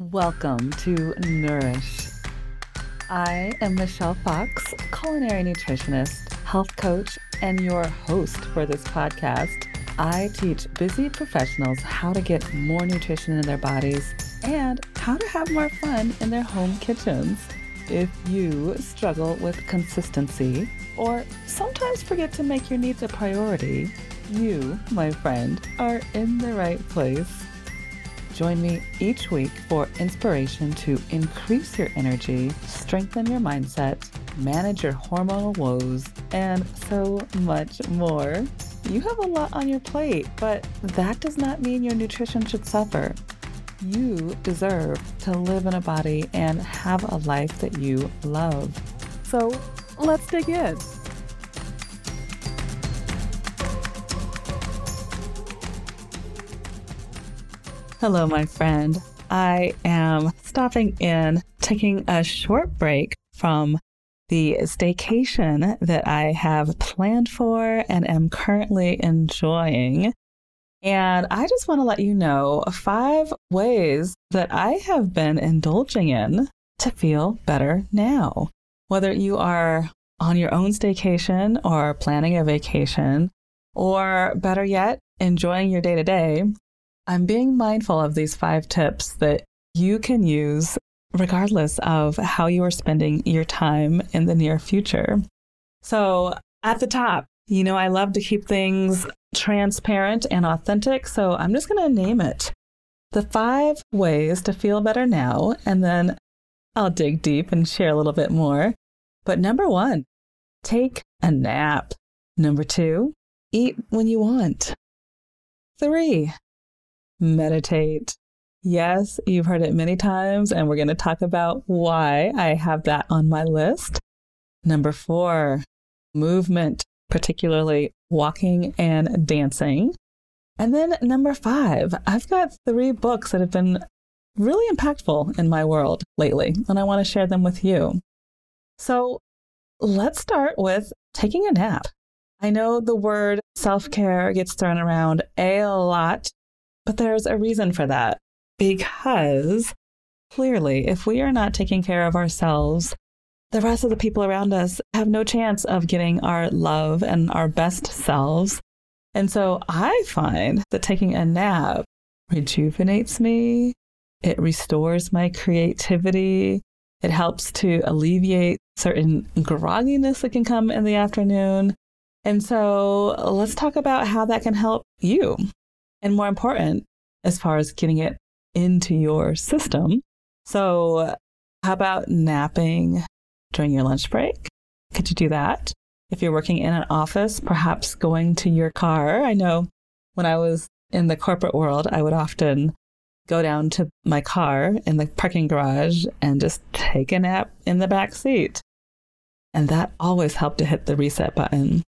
Welcome to Nourish. I am Michelle Fox, culinary nutritionist, health coach, and your host for this podcast. I teach busy professionals how to get more nutrition in their bodies and how to have more fun in their home kitchens. If you struggle with consistency or sometimes forget to make your needs a priority, you, my friend, are in the right place. Join me each week for inspiration to increase your energy, strengthen your mindset, manage your hormonal woes, and so much more. You have a lot on your plate, but that does not mean your nutrition should suffer. You deserve to live in a body and have a life that you love. So let's dig in. Hello, my friend. I am stopping in, taking a short break from the staycation that I have planned for and am currently enjoying. And I just want to let you know five ways that I have been indulging in to feel better now. Whether you are on your own staycation or planning a vacation, or better yet, enjoying your day to day, I'm being mindful of these five tips that you can use regardless of how you are spending your time in the near future. So, at the top, you know, I love to keep things transparent and authentic. So, I'm just going to name it the five ways to feel better now. And then I'll dig deep and share a little bit more. But number one, take a nap. Number two, eat when you want. Three, meditate. Yes, you've heard it many times, and we're going to talk about why I have that on my list. Number four, movement, particularly walking and dancing. And then number five, I've got three books that have been really impactful in my world lately, and I want to share them with you. So let's start with taking a nap. I know the word self care gets thrown around a lot but there's a reason for that because clearly, if we are not taking care of ourselves, the rest of the people around us have no chance of getting our love and our best selves. And so I find that taking a nap rejuvenates me, it restores my creativity, it helps to alleviate certain grogginess that can come in the afternoon. And so let's talk about how that can help you and more important, as far as getting it into your system. So, how about napping during your lunch break? Could you do that? If you're working in an office, perhaps going to your car. I know when I was in the corporate world, I would often go down to my car in the parking garage and just take a nap in the back seat. And that always helped to hit the reset button.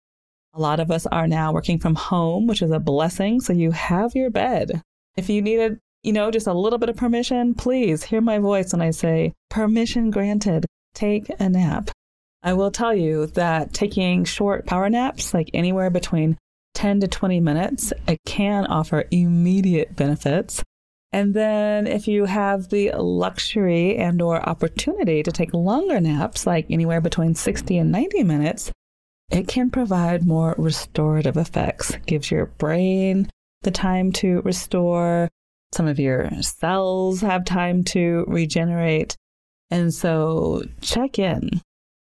A lot of us are now working from home, which is a blessing. So you have your bed. If you needed, you know, just a little bit of permission, please hear my voice when I say permission granted. Take a nap. I will tell you that taking short power naps, like anywhere between 10 to 20 minutes, it can offer immediate benefits. And then if you have the luxury and or opportunity to take longer naps, like anywhere between 60 and 90 minutes, it can provide more restorative effects, gives your brain the time to restore. Some of your cells have time to regenerate. And so check in.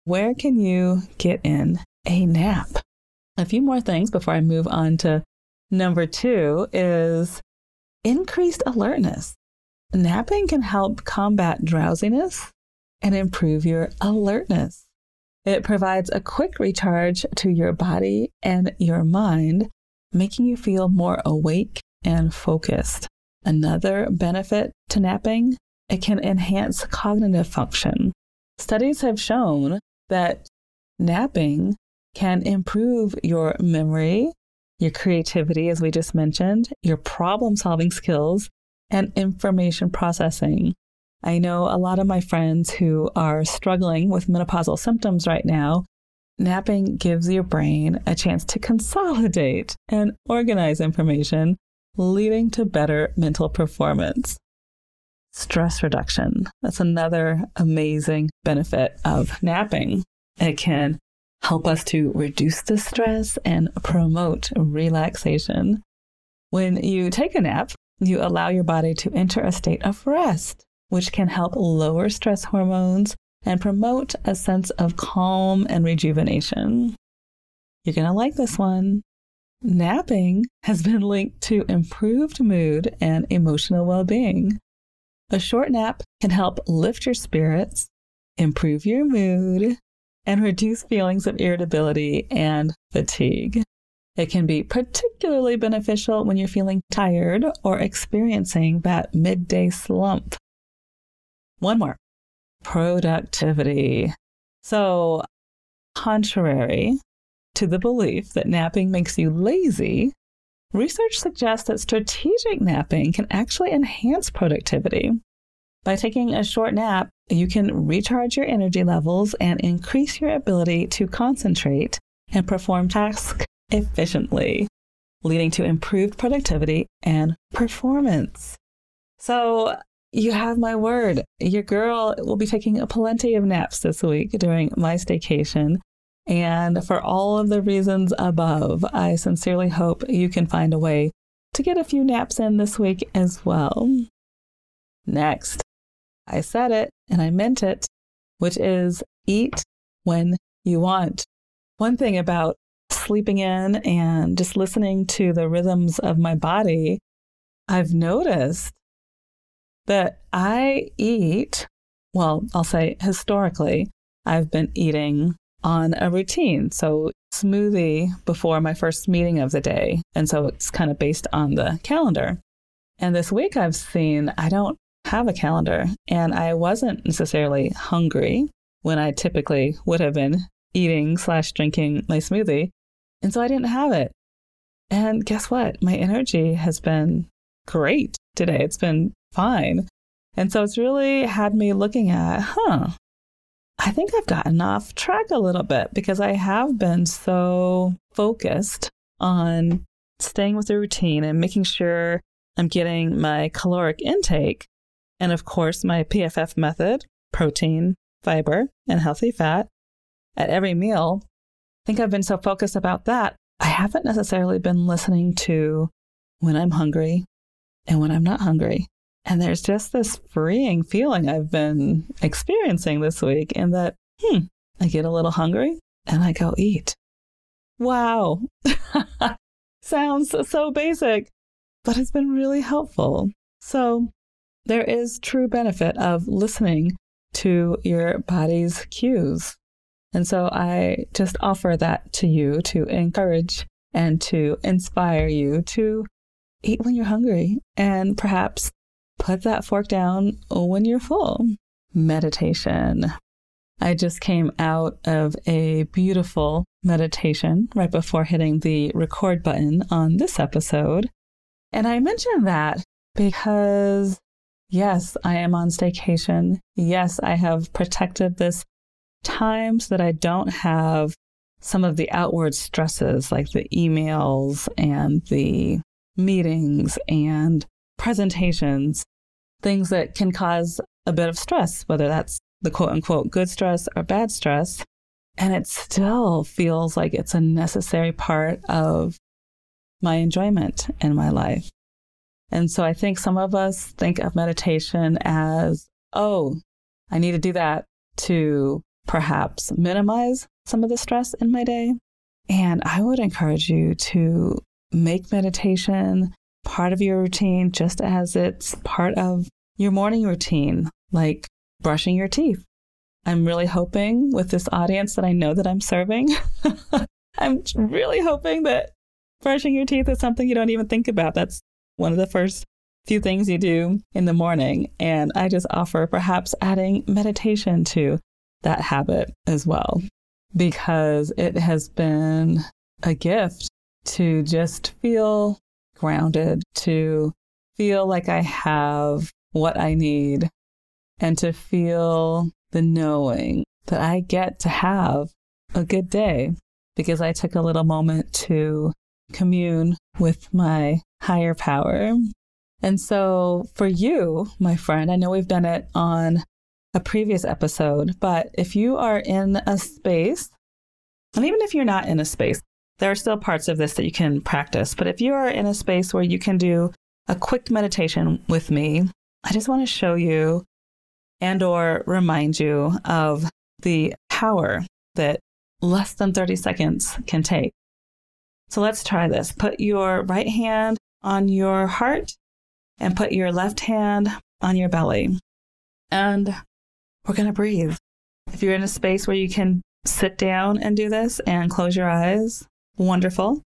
Where can you get in a nap? A few more things before I move on to number two is increased alertness. Napping can help combat drowsiness and improve your alertness. It provides a quick recharge to your body and your mind, making you feel more awake and focused. Another benefit to napping, it can enhance cognitive function. Studies have shown that napping can improve your memory, your creativity, as we just mentioned, your problem solving skills, and information processing. I know a lot of my friends who are struggling with menopausal symptoms right now. Napping gives your brain a chance to consolidate and organize information, leading to better mental performance. stress reduction. That's another amazing benefit of napping. It can help us to reduce the stress and promote relaxation. When you take a nap, you allow your body to enter a state of rest, which can help lower stress hormones and promote a sense of calm and rejuvenation. You're going to like this one. Napping has been linked to improved mood and emotional well being. A short nap can help lift your spirits, improve your mood, and reduce feelings of irritability and fatigue. It can be particularly beneficial when you're feeling tired or experiencing that midday slump. One more productivity. So, contrary to the belief that napping makes you lazy, research suggests that strategic napping can actually enhance productivity. By taking a short nap, you can recharge your energy levels and increase your ability to concentrate and perform tasks efficiently, leading to improved productivity and performance. So, you have my word. Your girl will be taking a plenty of naps this week during my staycation. And for all of the reasons above, I sincerely hope you can find a way to get a few naps in this week as well. Next, I said it and I meant it, which is eat when you want. One thing about sleeping in and just listening to the rhythms of my body, I've noticed that I eat, well, I'll say historically, I've been eating on a routine. So, smoothie before my first meeting of the day. And so it's kind of based on the calendar. And this week I've seen I don't have a calendar and I wasn't necessarily hungry when I typically would have been eating slash drinking my smoothie. And so I didn't have it. And guess what? My energy has been great today. It's been fine. And so it's really had me looking at, huh, I think I've gotten off track a little bit because I have been so focused on staying with the routine and making sure I'm getting my caloric intake. And of course, my PFF method protein, fiber, and healthy fat at every meal I think I've been so focused about that, I haven't necessarily been listening to when I'm hungry and when I'm not hungry. And there's just this freeing feeling I've been experiencing this week, in that, hmm, I get a little hungry and I go eat. Wow. Sounds so basic, but it's been really helpful. So, there is true benefit of listening to your body's cues. And so I just offer that to you to encourage and to inspire you to eat when you're hungry and perhaps put that fork down when you're full. Meditation. I just came out of a beautiful meditation right before hitting the record button on this episode. And I mentioned that because, yes, I am on staycation. Yes, I have protected this time so that I don't have some of the outward stresses like the emails and the meetings and presentations, things that can cause a bit of stress, whether that's the quote unquote good stress or bad stress. And it still feels like it's a necessary part of my enjoyment in my life. And so I think some of us think of meditation as, oh, I need to do that to perhaps minimize some of the stress in my day. And I would encourage you to make meditation part of your routine just as it's part of your morning routine, like brushing your teeth. I'm really hoping with this audience that I know that I'm serving, I'm really hoping that brushing your teeth is something you don't even think about. That's one of the first few things you do in the morning. And I just offer perhaps adding meditation to that habit as well, because it has been a gift to just feel grounded, to feel like I have what I need, and to feel the knowing that I get to have a good day. Because I took a little moment to commune with my higher power. And so for you, my friend, I know we've done it on a previous episode, but if you are in a space, and even if you're not in a space, there are still parts of this that you can practice. But if you are in a space where you can do a quick meditation with me, I just want to show you and or remind you of the power that less than 30 seconds can take. So let's try this. Put your right hand on your heart and put your left hand on your belly. And we're going to breathe. If you're in a space where you can sit down and do this and close your eyes, wonderful.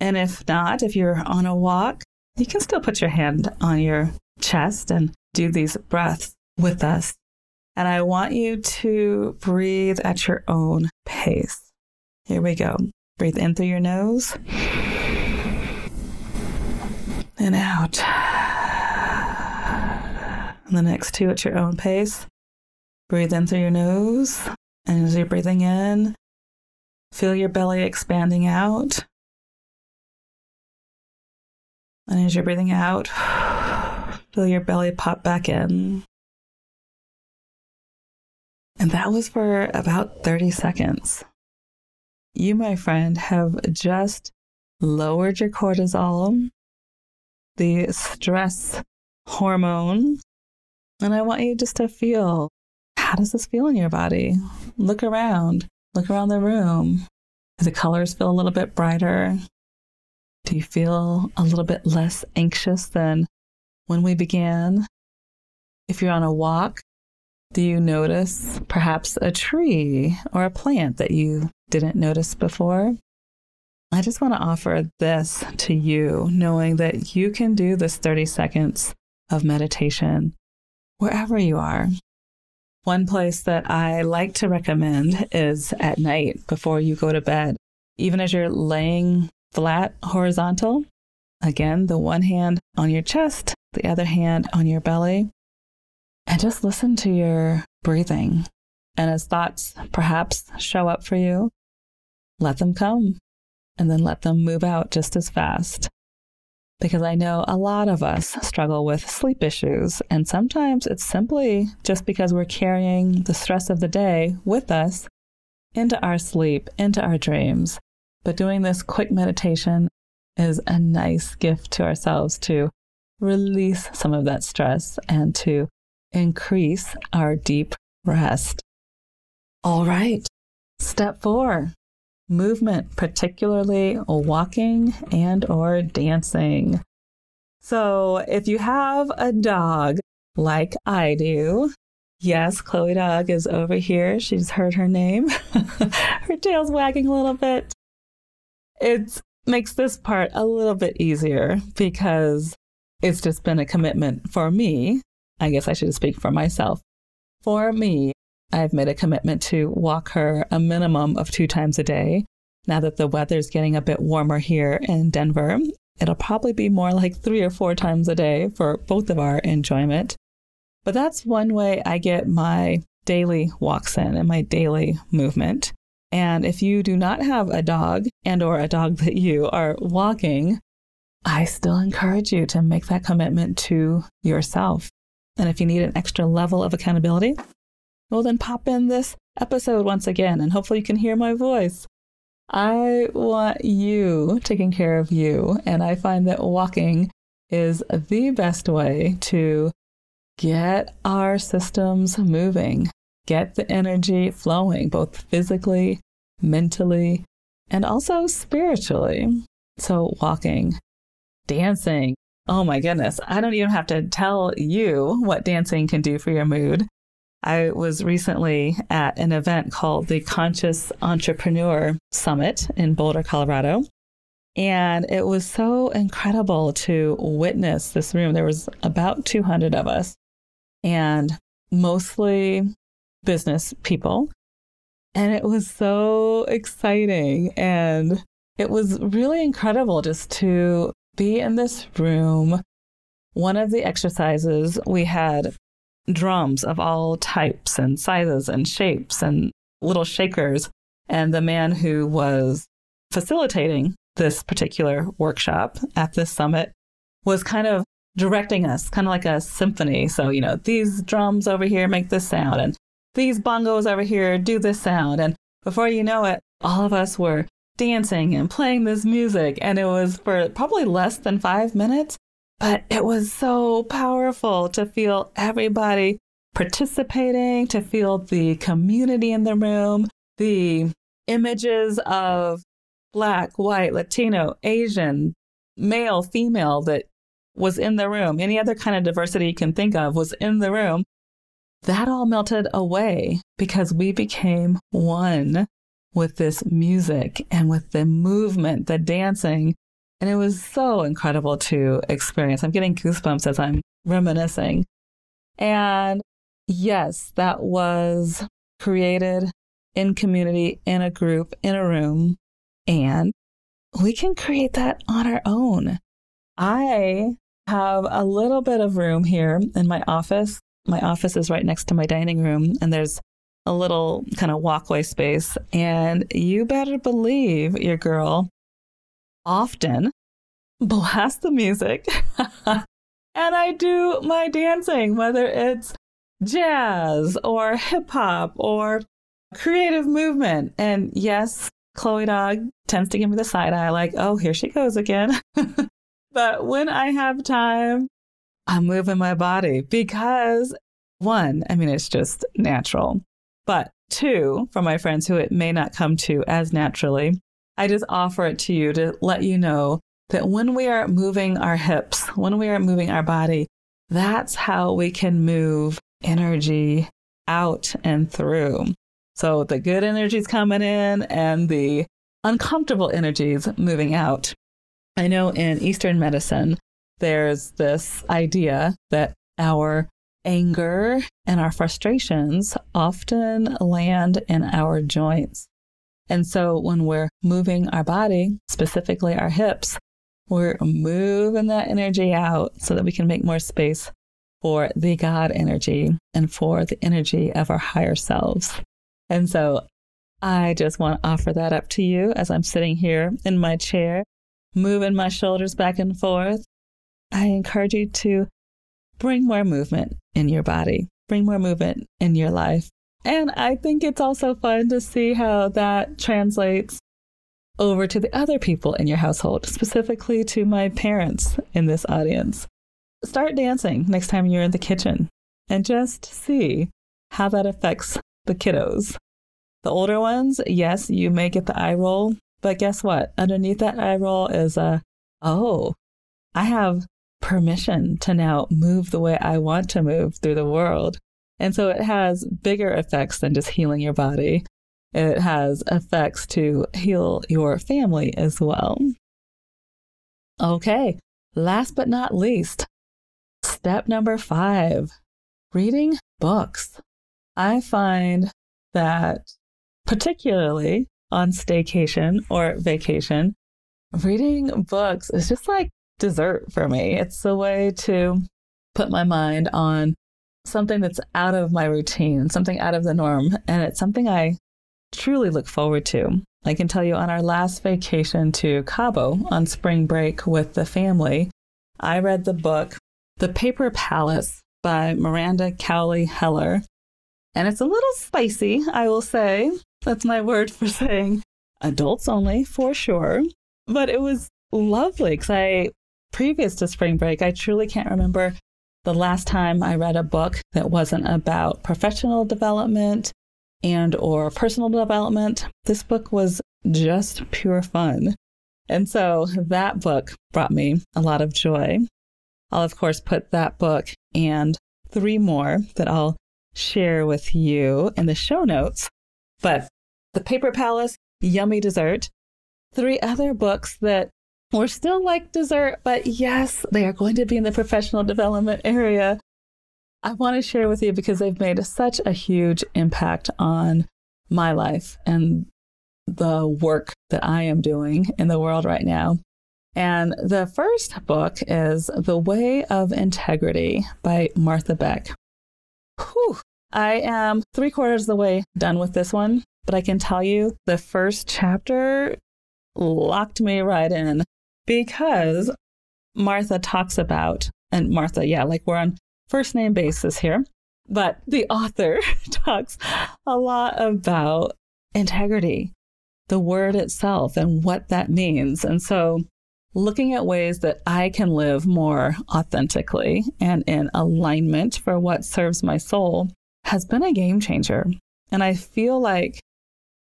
And if not, if you're on a walk, you can still put your hand on your chest and do these breaths with us. And I want you to breathe at your own pace. Here we go. Breathe in through your nose and out. And the next two at your own pace. Breathe in through your nose. And as you're breathing in, feel your belly expanding out. And as you're breathing out, feel your belly pop back in. And that was for about 30 seconds. You, my friend, have just lowered your cortisol, the stress hormone. And I want you just to feel how does this feel in your body? Look around, look around the room. Do the colors feel a little bit brighter? Do you feel a little bit less anxious than when we began? If you're on a walk, do you notice perhaps a tree or a plant that you didn't notice before? I just want to offer this to you, knowing that you can do this 30 seconds of meditation wherever you are. One place that I like to recommend is at night before you go to bed. Even as you're laying flat horizontal, again, the one hand on your chest, the other hand on your belly, and just listen to your breathing. And as thoughts perhaps show up for you, let them come and then let them move out just as fast because I know a lot of us struggle with sleep issues. And sometimes it's simply just because we're carrying the stress of the day with us into our sleep, into our dreams. But doing this quick meditation is a nice gift to ourselves to release some of that stress and to increase our deep rest. All right, step four movement, particularly walking and or dancing. So, if you have a dog like I do, yes, Chloe Dog is over here. She's heard her name. her tail's wagging a little bit. It makes this part a little bit easier because it's just been a commitment for me. I guess I should speak for myself. For me, I've made a commitment to walk her a minimum of two times a day. Now that the weather's getting a bit warmer here in Denver, it'll probably be more like three or four times a day for both of our enjoyment. But that's one way I get my daily walks in and my daily movement. And if you do not have a dog and or a dog that you are walking, I still encourage you to make that commitment to yourself. And if you need an extra level of accountability, well, then pop in this episode once again, and hopefully you can hear my voice. I want you taking care of you, and I find that walking is the best way to get our systems moving, get the energy flowing, both physically, mentally, and also spiritually. So, walking, dancing. Oh my goodness. I don't even have to tell you what dancing can do for your mood. I was recently at an event called the Conscious Entrepreneur Summit in Boulder, Colorado. And it was so incredible to witness this room. There was about 200 of us and mostly business people. And it was so exciting. And it was really incredible just to be in this room. One of the exercises, we had drums of all types and sizes and shapes and little shakers. And the man who was facilitating this particular workshop at this summit was kind of directing us, kind of like a symphony. So, you know, these drums over here make this sound, and these bongos over here do this sound. And before you know it, all of us were dancing and playing this music. And it was for probably less than five minutes, but it was so powerful to feel everybody participating, to feel the community in the room, the images of Black, white, Latino, Asian, male, female that was in the room, any other kind of diversity you can think of was in the room. That all melted away because we became one with this music and with the movement, the dancing. And it was so incredible to experience. I'm getting goosebumps as I'm reminiscing. And yes, that was created in community, in a group, in a room. And we can create that on our own. I have a little bit of room here in my office. My office is right next to my dining room, and there's a little kind of walkway space. And you better believe your girl often blast the music. and I do my dancing, whether it's jazz or hip hop or creative movement. And yes, Chloe Dog tends to give me the side eye, like, oh, here she goes again. but when I have time, I'm moving my body because one, I mean, it's just natural. But two, for my friends who it may not come to as naturally, I just offer it to you to let you know that when we are moving our hips, when we are moving our body, that's how we can move energy out and through. So the good energies coming in and the uncomfortable energies moving out. I know in Eastern medicine, there's this idea that our anger and our frustrations often land in our joints. And so when we're moving our body, specifically our hips, we're moving that energy out so that we can make more space for the God energy and for the energy of our higher selves. And so I just want to offer that up to you as I'm sitting here in my chair, moving my shoulders back and forth. I encourage you to bring more movement in your body, bring more movement in your life. And I think it's also fun to see how that translates over to the other people in your household, specifically to my parents in this audience. Start dancing next time you're in the kitchen and just see how that affects the kiddos. The older ones, yes, you may get the eye roll, but guess what? Underneath that eye roll is a, oh, I have permission to now move the way I want to move through the world. And so it has bigger effects than just healing your body. It has effects to heal your family as well. Okay, last but not least, step number five reading books. I find that, particularly on staycation or vacation, reading books is just like dessert for me. It's a way to put my mind on something that's out of my routine, something out of the norm. And it's something I truly look forward to. I can tell you on our last vacation to Cabo on spring break with the family, I read the book The Paper Palace by Miranda Cowley Heller. And it's a little spicy, I will say. That's my word for saying adults only, for sure. But it was lovely because I previous to spring break, I truly can't remember the last time I read a book that wasn't about professional development and or personal development. This book was just pure fun. And so that book brought me a lot of joy. I'll of course put that book and three more that I'll share with you in the show notes. But The Paper Palace, Yummy Dessert, three other books that we're still like dessert, but yes, they are going to be in the professional development area. I want to share with you because they've made such a huge impact on my life and the work that I am doing in the world right now. And the first book is The Way of Integrity by Martha Beck. Whew. I am three quarters of the way done with this one, but I can tell you the first chapter locked me right in because Martha talks about and Martha, yeah, like we're on first name basis here. But the author talks a lot about integrity, the word itself, and what that means. And so, looking at ways that I can live more authentically and in alignment for what serves my soul has been a game changer. And I feel like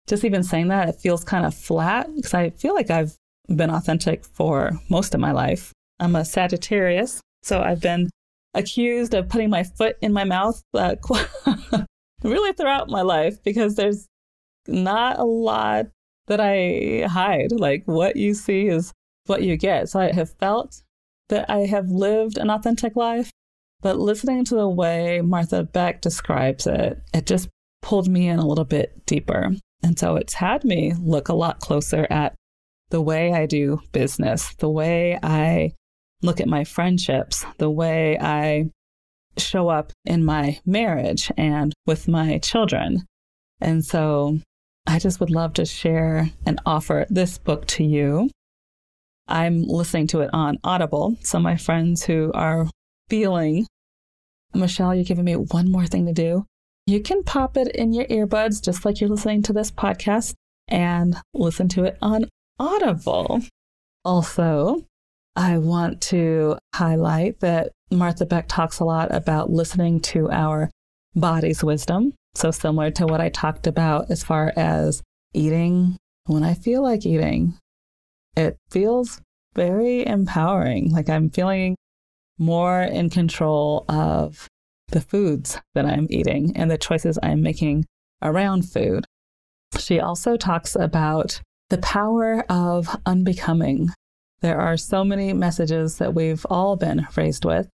just even saying that, it feels kind of flat because I feel like I've been authentic for most of my life. I'm a Sagittarius, so I've been accused of putting my foot in my mouth uh, really throughout my life because there's not a lot that I hide. Like what you see is what you get. So I have felt that I have lived an authentic life, but listening to the way Martha Beck describes it, it just pulled me in a little bit deeper. And so it's had me look a lot closer at the way I do business, the way I look at my friendships, the way I show up in my marriage and with my children. And so I just would love to share and offer this book to you. I'm listening to it on Audible. So, my friends who are feeling, Michelle, you're giving me one more thing to do. You can pop it in your earbuds, just like you're listening to this podcast, and listen to it on Audible. Also, I want to highlight that Martha Beck talks a lot about listening to our body's wisdom. So, similar to what I talked about as far as eating when I feel like eating, it feels very empowering. Like I'm feeling more in control of the foods that I'm eating and the choices I'm making around food. She also talks about the power of unbecoming. There are so many messages that we've all been raised with.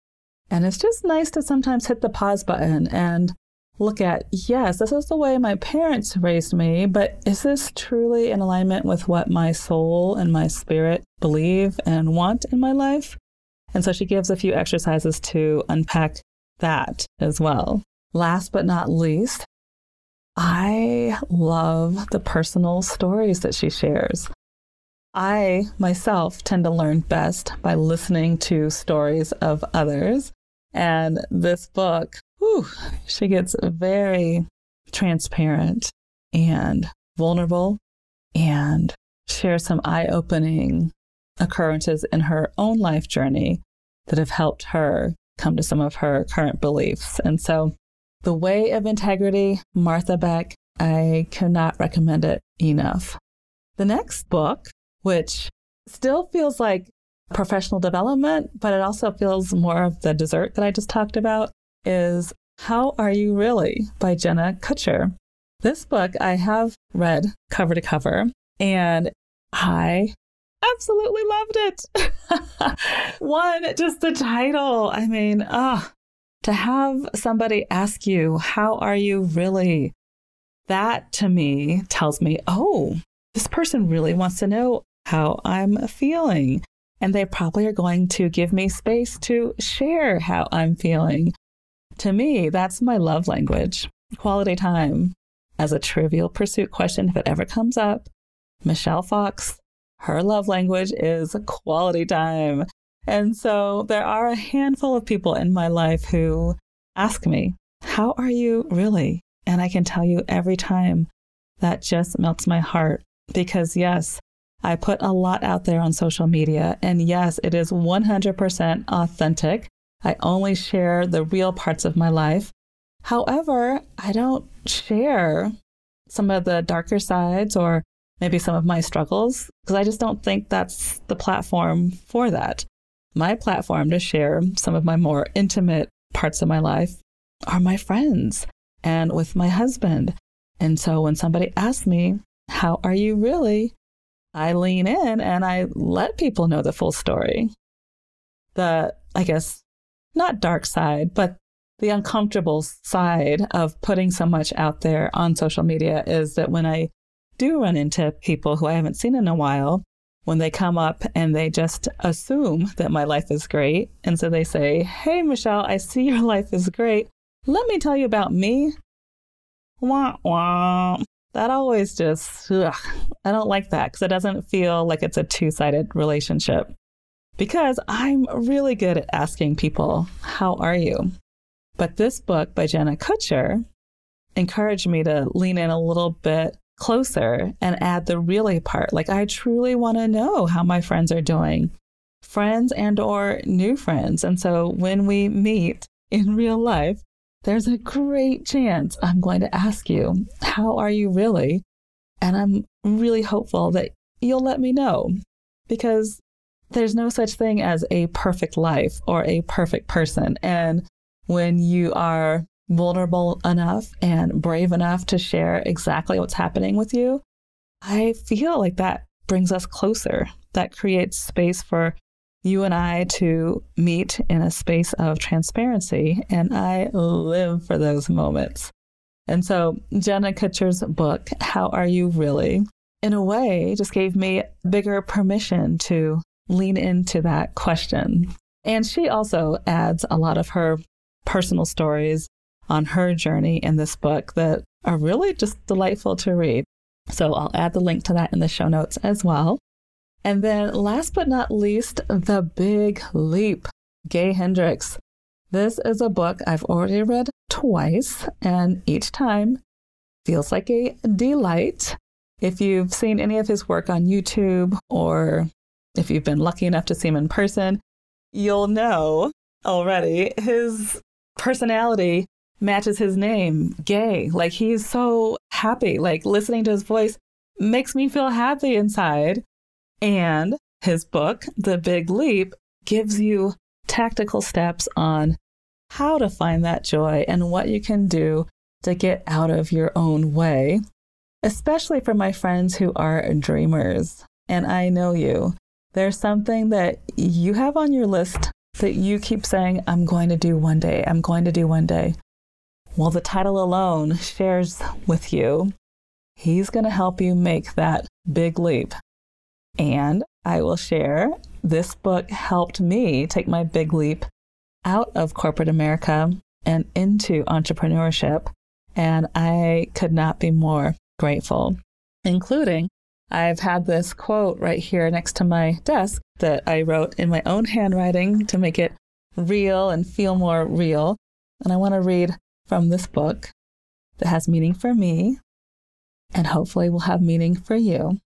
And it's just nice to sometimes hit the pause button and look at, yes, this is the way my parents raised me, but is this truly in alignment with what my soul and my spirit believe and want in my life? And so she gives a few exercises to unpack that as well. Last but not least, I love the personal stories that she shares. I myself tend to learn best by listening to stories of others. And this book whew, she gets very transparent and vulnerable and shares some eye opening occurrences in her own life journey that have helped her come to some of her current beliefs. And so, The Way of Integrity, Martha Beck, I cannot recommend it enough. The next book, which still feels like professional development, but it also feels more of the dessert that I just talked about, is How Are You Really by Jenna Kutcher. This book I have read cover to cover, and I absolutely loved it. One, just the title. I mean, ah, oh, to have somebody ask you, How are you really? That to me tells me, oh, this person really wants to know how I'm feeling. And they probably are going to give me space to share how I'm feeling. To me, that's my love language quality time. As a trivial pursuit question, if it ever comes up, Michelle Fox, her love language is quality time. And so there are a handful of people in my life who ask me, How are you really? And I can tell you every time that just melts my heart because, yes, I put a lot out there on social media. And yes, it is 100% authentic. I only share the real parts of my life. However, I don't share some of the darker sides or maybe some of my struggles because I just don't think that's the platform for that. My platform to share some of my more intimate parts of my life are my friends and with my husband. And so when somebody asks me, How are you really? I lean in and I let people know the full story. The, I guess, not dark side, but the uncomfortable side of putting so much out there on social media is that when I do run into people who I haven't seen in a while, when they come up and they just assume that my life is great. And so they say, Hey, Michelle, I see your life is great. Let me tell you about me. Wah, wah. That always just, ugh, I don't like that because it doesn't feel like it's a two sided relationship. because I'm really good at asking people, How are you? But this book by Jenna Kutcher encouraged me to lean in a little bit closer and add the really part. Like I truly want to know how my friends are doing, friends and or new friends. And so when we meet in real life, there's a great chance I'm going to ask you, how are you really? And I'm really hopeful that you'll let me know because there's no such thing as a perfect life or a perfect person. And when you are vulnerable enough and brave enough to share exactly what's happening with you, I feel like that brings us closer. That creates space for you and I to meet in a space of transparency. And I live for those moments. And so, Jenna Kutcher's book, How Are You Really? in a way, just gave me bigger permission to lean into that question. And she also adds a lot of her personal stories on her journey in this book that are really just delightful to read. So I'll add the link to that in the show notes as well. And then last but not least, The Big Leap, Gay Hendricks. This is a book I've already read twice, and each time feels like a delight. If you've seen any of his work on YouTube or if you've been lucky enough to see him in person, you'll know already his personality matches his name, gay. Like he's so happy. Like listening to his voice makes me feel happy inside. And his book, The Big Leap, gives you tactical steps on how to find that joy and what you can do to get out of your own way, especially for my friends who are dreamers. And I know you. There's something that you have on your list that you keep saying, I'm going to do one day, I'm going to do one day. Well, the title alone shares with you, he's going to help you make that big leap. And I will share this book helped me take my big leap out of corporate America and into entrepreneurship. And I could not be more grateful, including I've had this quote right here next to my desk that I wrote in my own handwriting to make it real and feel more real. And I want to read from this book that has meaning for me and hopefully will have meaning for you.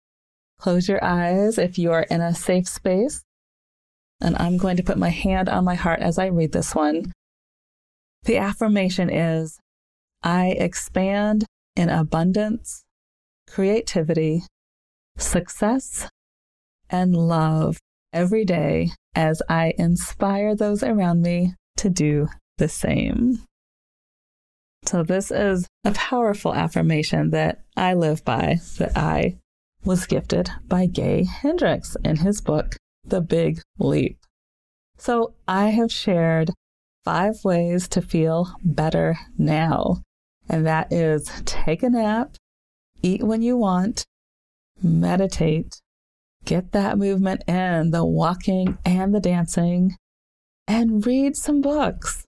Close your eyes if you are in a safe space. And I'm going to put my hand on my heart as I read this one. The affirmation is I expand in abundance, creativity, success, and love every day as I inspire those around me to do the same. So, this is a powerful affirmation that I live by, that I was gifted by Gay Hendricks in his book, The Big Leap. So, I have shared five ways to feel better now, and that is take a nap, eat when you want, meditate, get that movement in, the walking and the dancing, and read some books.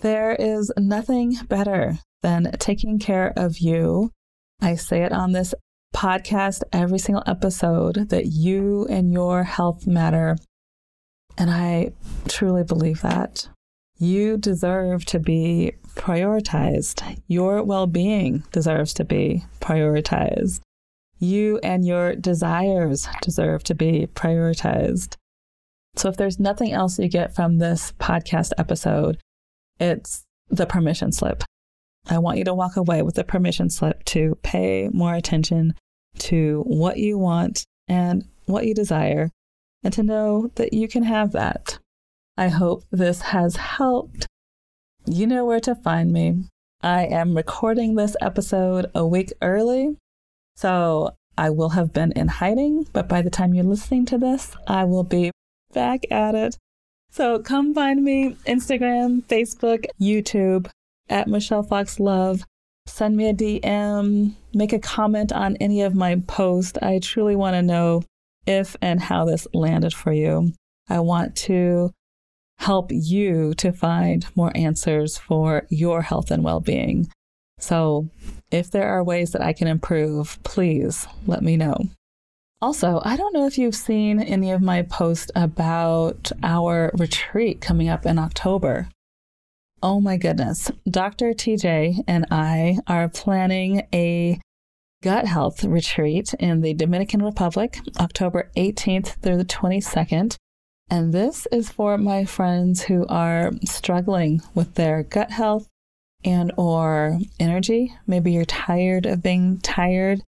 There is nothing better than taking care of you. I say it on this podcast every single episode that you and your health matter. And I truly believe that. You deserve to be prioritized. Your well being deserves to be prioritized. You and your desires deserve to be prioritized. So, if there's nothing else you get from this podcast episode, it's the permission slip. I want you to walk away with the permission slip to pay more attention to what you want and what you desire, and to know that you can have that. I hope this has helped. You know where to find me. I am recording this episode a week early so I will have been in hiding, but by the time you're listening to this, I will be back at it. So come find me Instagram, Facebook, YouTube at Michelle Fox Love. Send me a DM, make a comment on any of my posts. I truly want to know if and how this landed for you. I want to help you to find more answers for your health and well being. So if there are ways that I can improve, please let me know. Also, I don't know if you've seen any of my posts about our retreat coming up in October. Oh my goodness. Dr. TJ and I are planning a gut health retreat in the Dominican Republic, October 18th through the 22nd. And this is for my friends who are struggling with their gut health and or energy. Maybe you're tired of being tired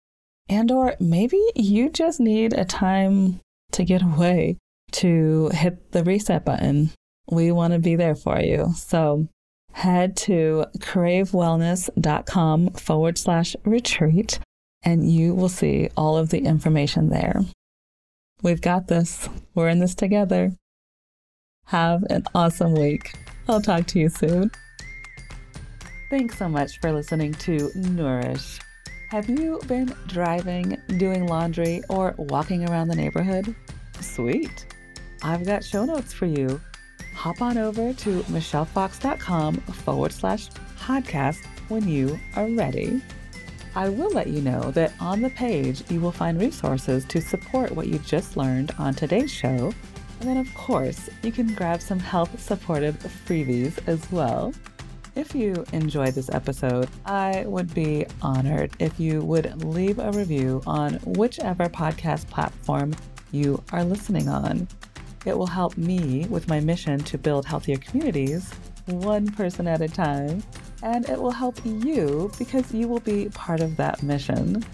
and or maybe you just need a time to get away to hit the reset button. We want to be there for you. So head to kravewellness.com forward slash retreat and you will see all of the information there. We've got this. We're in this together. Have an awesome week. I'll talk to you soon. Thanks so much for listening to Nourish. Have you been driving, doing laundry, or walking around the neighborhood? Sweet. I've got show notes for you. Hop on over to michellefox.com forward slash podcast when you are ready. I will let you know that on the page you will find resources to support what you just learned on today's show. And then, of course, you can grab some health supportive freebies as well. If you enjoyed this episode, I would be honored if you would leave a review on whichever podcast platform you are listening on. It will help me with my mission to build healthier communities, one person at a time and it will help you because you will be part of that mission.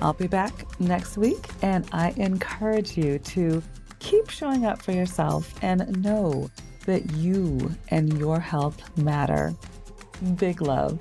I'll be back next week, and I encourage you to keep showing up for yourself and know that you and your health matter. Big love.